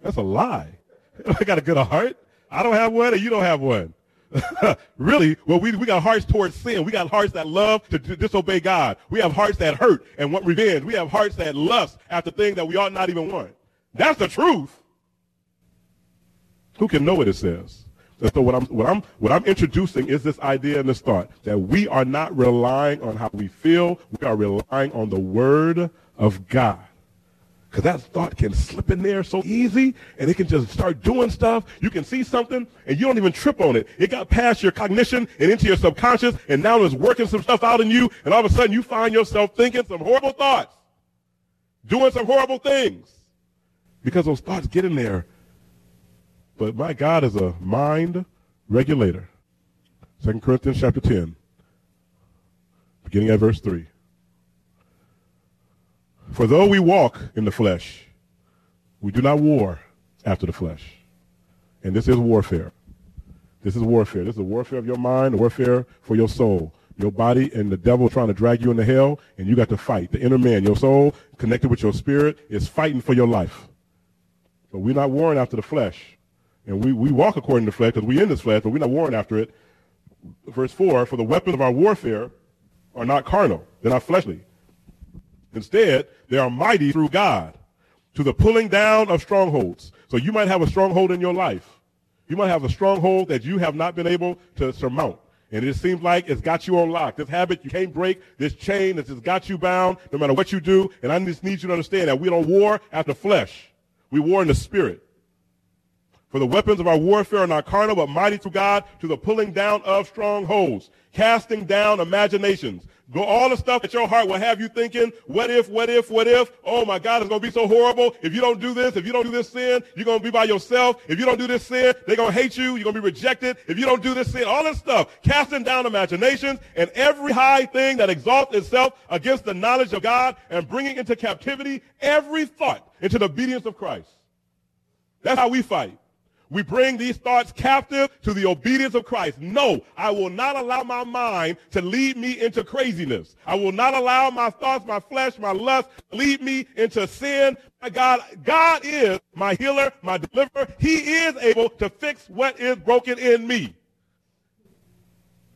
That's a lie. I got a good heart. I don't have one, and you don't have one. really, well, we, we got hearts towards sin. We got hearts that love to d- disobey God. We have hearts that hurt and want revenge. We have hearts that lust after things that we ought not even want. That's the truth. Who can know what it says? And so what I'm what I'm what I'm introducing is this idea and this thought that we are not relying on how we feel. We are relying on the word of God. Because that thought can slip in there so easy and it can just start doing stuff. You can see something and you don't even trip on it. It got past your cognition and into your subconscious and now it's working some stuff out in you and all of a sudden you find yourself thinking some horrible thoughts, doing some horrible things because those thoughts get in there. But my God is a mind regulator. 2 Corinthians chapter 10, beginning at verse 3. For though we walk in the flesh, we do not war after the flesh. And this is warfare. This is warfare. This is a warfare of your mind, a warfare for your soul. Your body and the devil trying to drag you into hell, and you got to fight. The inner man, your soul, connected with your spirit, is fighting for your life. But we're not warring after the flesh. And we, we walk according to the flesh because we're in this flesh, but we're not warring after it. Verse 4 For the weapons of our warfare are not carnal, they're not fleshly Instead, they are mighty through God to the pulling down of strongholds. So you might have a stronghold in your life. You might have a stronghold that you have not been able to surmount. And it seems like it's got you on lock. This habit you can't break, this chain that has got you bound no matter what you do. And I just need you to understand that we don't war after flesh. We war in the spirit. For the weapons of our warfare are not carnal, but mighty through God to the pulling down of strongholds, casting down imaginations. Go all the stuff that your heart will have you thinking, what if, what if, what if? Oh my God, it's going to be so horrible. If you don't do this, if you don't do this sin, you're going to be by yourself. If you don't do this sin, they're going to hate you. You're going to be rejected. If you don't do this sin, all this stuff, casting down imaginations and every high thing that exalts itself against the knowledge of God and bringing into captivity every thought into the obedience of Christ. That's how we fight. We bring these thoughts captive to the obedience of Christ. No, I will not allow my mind to lead me into craziness. I will not allow my thoughts, my flesh, my lust lead me into sin. My God, God is my healer, my deliverer. He is able to fix what is broken in me.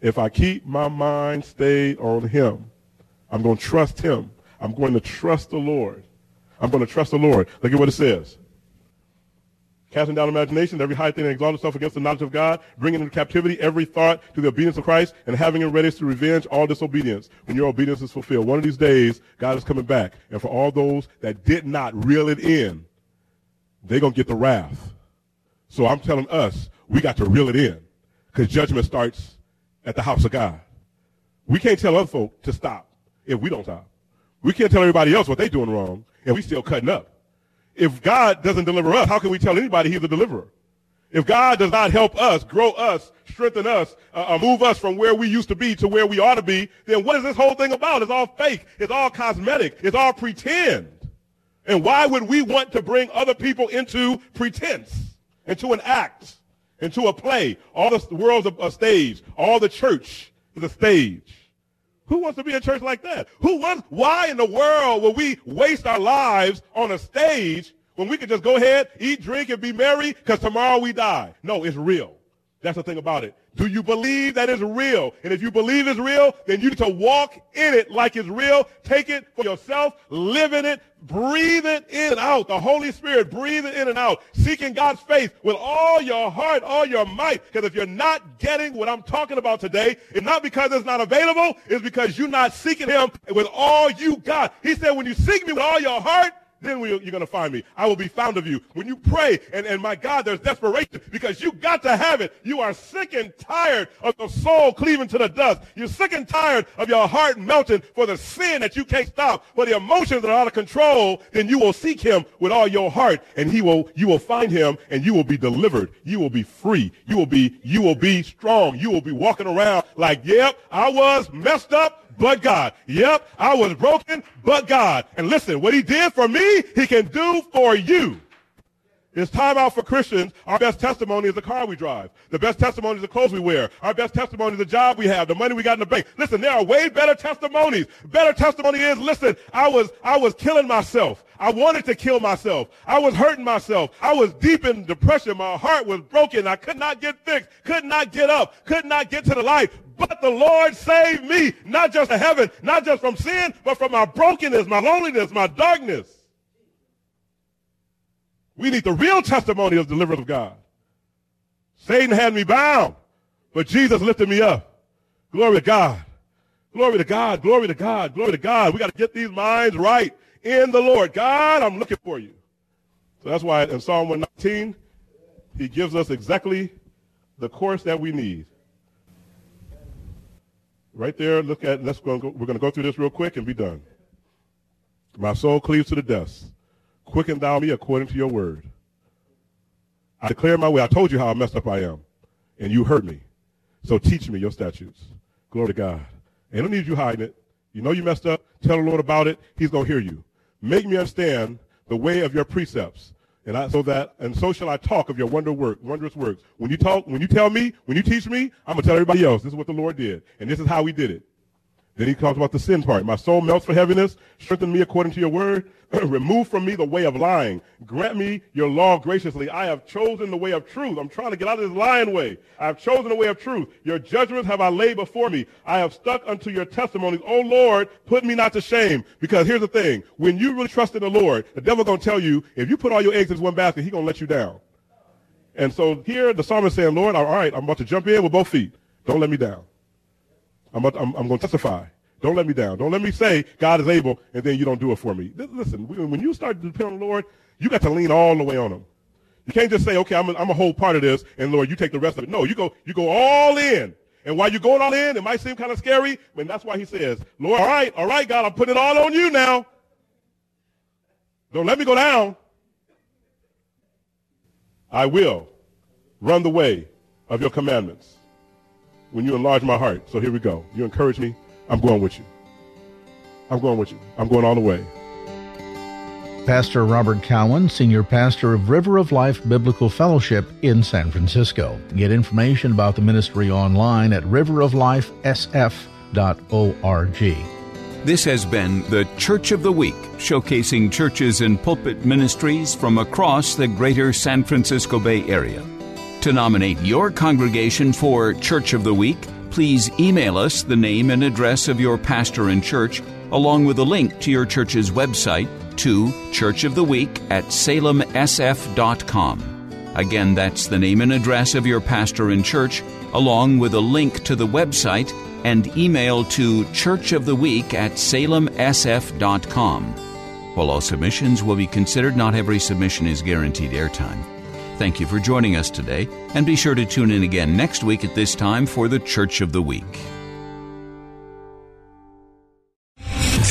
If I keep my mind stayed on him, I'm going to trust him. I'm going to trust the Lord. I'm going to trust the Lord. Look at what it says casting down imaginations, every high thing that exalts itself against the knowledge of God, bringing into captivity every thought to the obedience of Christ, and having it ready to revenge all disobedience when your obedience is fulfilled. One of these days, God is coming back. And for all those that did not reel it in, they're going to get the wrath. So I'm telling us, we got to reel it in because judgment starts at the house of God. We can't tell other folk to stop if we don't stop. We can't tell everybody else what they're doing wrong and we still cutting up if God doesn't deliver us, how can we tell anybody he's a deliverer? If God does not help us, grow us, strengthen us, uh, uh, move us from where we used to be to where we ought to be, then what is this whole thing about? It's all fake. It's all cosmetic. It's all pretend. And why would we want to bring other people into pretense, into an act, into a play. All the world's a, a stage. All the church is a stage. Who wants to be in church like that? Who wants, why in the world will we waste our lives on a stage when we could just go ahead, eat, drink, and be merry because tomorrow we die? No, it's real. That's the thing about it. Do you believe that it's real? And if you believe it's real, then you need to walk in it like it's real. Take it for yourself. Live in it. Breathe it in and out. The Holy Spirit, breathe it in and out. Seeking God's face with all your heart, all your might. Because if you're not getting what I'm talking about today, it's not because it's not available. It's because you're not seeking him with all you got. He said, when you seek me with all your heart, then you're going to find me. I will be found of you. When you pray, and, and my God, there's desperation because you got to have it. You are sick and tired of the soul cleaving to the dust. You're sick and tired of your heart melting for the sin that you can't stop, for the emotions that are out of control. Then you will seek him with all your heart, and he will, you will find him, and you will be delivered. You will be free. You will be, you will be strong. You will be walking around like, yep, I was messed up, but God. Yep, I was broken, but God. And listen, what he did for me, he can do for you. It's time out for Christians. Our best testimony is the car we drive. The best testimony is the clothes we wear. Our best testimony is the job we have, the money we got in the bank. Listen, there are way better testimonies. Better testimony is, listen, I was, I was killing myself. I wanted to kill myself. I was hurting myself. I was deep in depression. My heart was broken. I could not get fixed. Could not get up. Could not get to the light. But the Lord saved me, not just to heaven, not just from sin, but from my brokenness, my loneliness, my darkness. We need the real testimony of deliverance of God. Satan had me bound, but Jesus lifted me up. Glory to God. Glory to God. Glory to God. Glory to God. We got to get these minds right in the Lord. God, I'm looking for you. So that's why in Psalm 119, he gives us exactly the course that we need. Right there, look at, let's go, we're going to go through this real quick and be done. My soul cleaves to the dust. Quicken thou me according to your word. I declare my way. I told you how messed up I am, and you heard me. So teach me your statutes. Glory to God. I don't need you hiding it. You know you messed up. Tell the Lord about it. He's going to hear you. Make me understand the way of your precepts. And I, so that, and so shall I talk of your wonder work, wondrous works. When you talk, when you tell me, when you teach me, I'm to tell everybody else, this is what the Lord did. And this is how we did it. Then he talks about the sin part. My soul melts for heaviness. Strengthen me according to your word. Remove from me the way of lying. Grant me your law graciously. I have chosen the way of truth. I'm trying to get out of this lying way. I have chosen the way of truth. Your judgments have I laid before me. I have stuck unto your testimonies. O Lord, put me not to shame. Because here's the thing. When you really trust in the Lord, the devil going to tell you, if you put all your eggs in one basket, he's going to let you down. And so here the psalmist saying, Lord, all right, I'm about to jump in with both feet. Don't let me down. I'm, about, I'm, I'm going to testify. Don't let me down. Don't let me say God is able and then you don't do it for me. Listen, when you start to depend on the Lord, you got to lean all the way on him. You can't just say, okay, I'm a, I'm a whole part of this and Lord, you take the rest of it. No, you go, you go all in. And while you're going all in, it might seem kind of scary, but that's why he says, Lord, all right, all right, God, I'm putting it all on you now. Don't let me go down. I will run the way of your commandments when you enlarge my heart. So here we go. You encourage me. I'm going with you. I'm going with you. I'm going all the way. Pastor Robert Cowan, Senior Pastor of River of Life Biblical Fellowship in San Francisco. Get information about the ministry online at riveroflifesf.org. This has been the Church of the Week, showcasing churches and pulpit ministries from across the greater San Francisco Bay Area. To nominate your congregation for Church of the Week, please email us the name and address of your pastor and church, along with a link to your church's website to Church of the Week at salemsf.com. Again, that's the name and address of your pastor and church, along with a link to the website and email to Church of the Week at salemsf.com. While all submissions will be considered, not every submission is guaranteed airtime. Thank you for joining us today, and be sure to tune in again next week at this time for the Church of the Week.